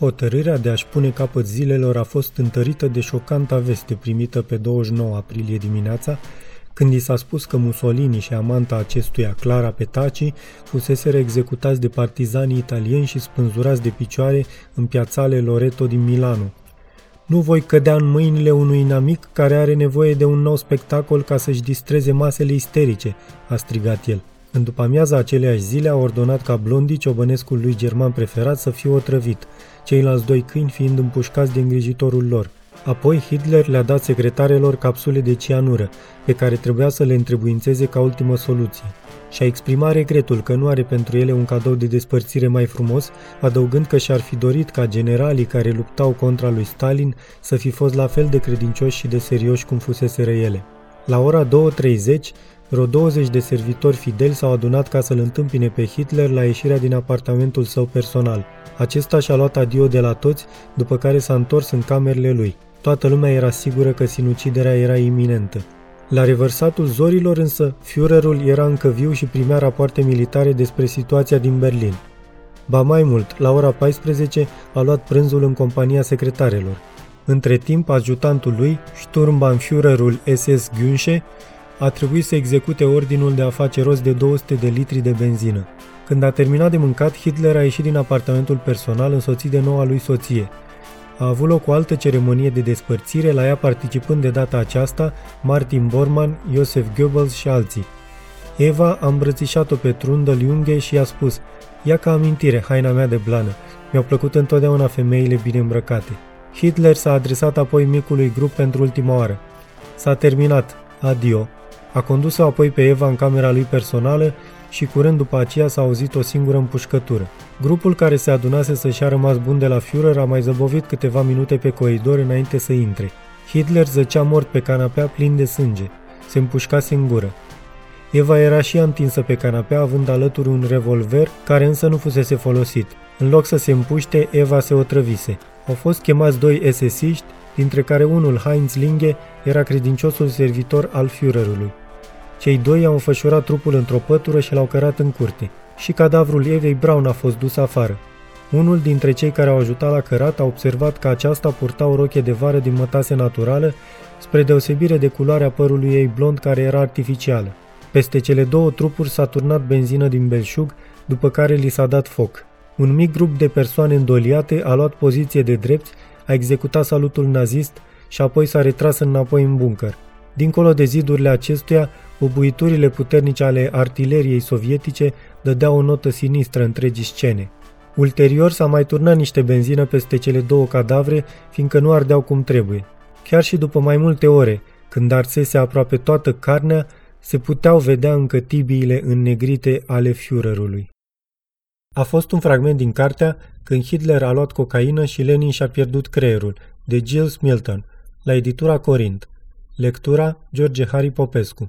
Hotărârea de a-și pune capăt zilelor a fost întărită de șocanta veste primită pe 29 aprilie dimineața, când i s-a spus că Mussolini și amanta acestuia, Clara Petaci, fuseseră executați de partizanii italieni și spânzurați de picioare în piațale Loreto din Milano. Nu voi cădea în mâinile unui inamic care are nevoie de un nou spectacol ca să-și distreze masele isterice, a strigat el. În după amiaza aceleiași zile a ordonat ca Blondi, ciobănescul lui german preferat, să fie otrăvit, ceilalți doi câini fiind împușcați de îngrijitorul lor. Apoi Hitler le-a dat secretarelor capsule de cianură, pe care trebuia să le întrebuințeze ca ultimă soluție. Și-a exprimat regretul că nu are pentru ele un cadou de despărțire mai frumos, adăugând că și-ar fi dorit ca generalii care luptau contra lui Stalin să fi fost la fel de credincioși și de serioși cum fuseseră ele. La ora 2.30, vreo 20 de servitori fideli s-au adunat ca să-l întâmpine pe Hitler la ieșirea din apartamentul său personal. Acesta și-a luat adio de la toți, după care s-a întors în camerele lui. Toată lumea era sigură că sinuciderea era iminentă. La revărsatul zorilor însă, Führerul era încă viu și primea rapoarte militare despre situația din Berlin. Ba mai mult, la ora 14 a luat prânzul în compania secretarelor. Între timp, ajutantul lui, Sturmbannführerul SS Günsche, a trebuit să execute ordinul de a face rost de 200 de litri de benzină. Când a terminat de mâncat, Hitler a ieșit din apartamentul personal însoțit de noua lui soție. A avut loc o altă ceremonie de despărțire, la ea participând de data aceasta Martin Bormann, Joseph Goebbels și alții. Eva a îmbrățișat-o pe trundă Junge și i-a spus Ia ca amintire haina mea de blană. Mi-au plăcut întotdeauna femeile bine îmbrăcate. Hitler s-a adresat apoi micului grup pentru ultima oară. S-a terminat. Adio. A condus-o apoi pe Eva în camera lui personală și curând după aceea s-a auzit o singură împușcătură. Grupul care se adunase să-și a rămas bun de la Führer a mai zăbovit câteva minute pe coridor înainte să intre. Hitler zăcea mort pe canapea plin de sânge. Se împușcase în gură. Eva era și întinsă pe canapea, având alături un revolver, care însă nu fusese folosit. În loc să se împuște, Eva se otrăvise. Au fost chemați doi esesiști, dintre care unul, Heinz Linge, era credinciosul servitor al Führerului. Cei doi au înfășurat trupul într-o pătură și l-au cărat în curte. Și cadavrul Evei Brown a fost dus afară. Unul dintre cei care au ajutat la cărat a observat că aceasta purta o roche de vară din mătase naturală, spre deosebire de culoarea părului ei blond care era artificială. Peste cele două trupuri s-a turnat benzină din belșug, după care li s-a dat foc. Un mic grup de persoane îndoliate a luat poziție de drept, a executat salutul nazist și apoi s-a retras înapoi în buncăr. Dincolo de zidurile acestuia, bubuiturile puternice ale artileriei sovietice dădeau o notă sinistră întregii scene. Ulterior s-a mai turnat niște benzină peste cele două cadavre, fiindcă nu ardeau cum trebuie. Chiar și după mai multe ore, când arsese aproape toată carnea, se puteau vedea încă tibiile înnegrite ale Führerului. A fost un fragment din cartea Când Hitler a luat cocaină și Lenin și-a pierdut creierul, de Giles Milton, la editura Corint. Lectura George Harry Popescu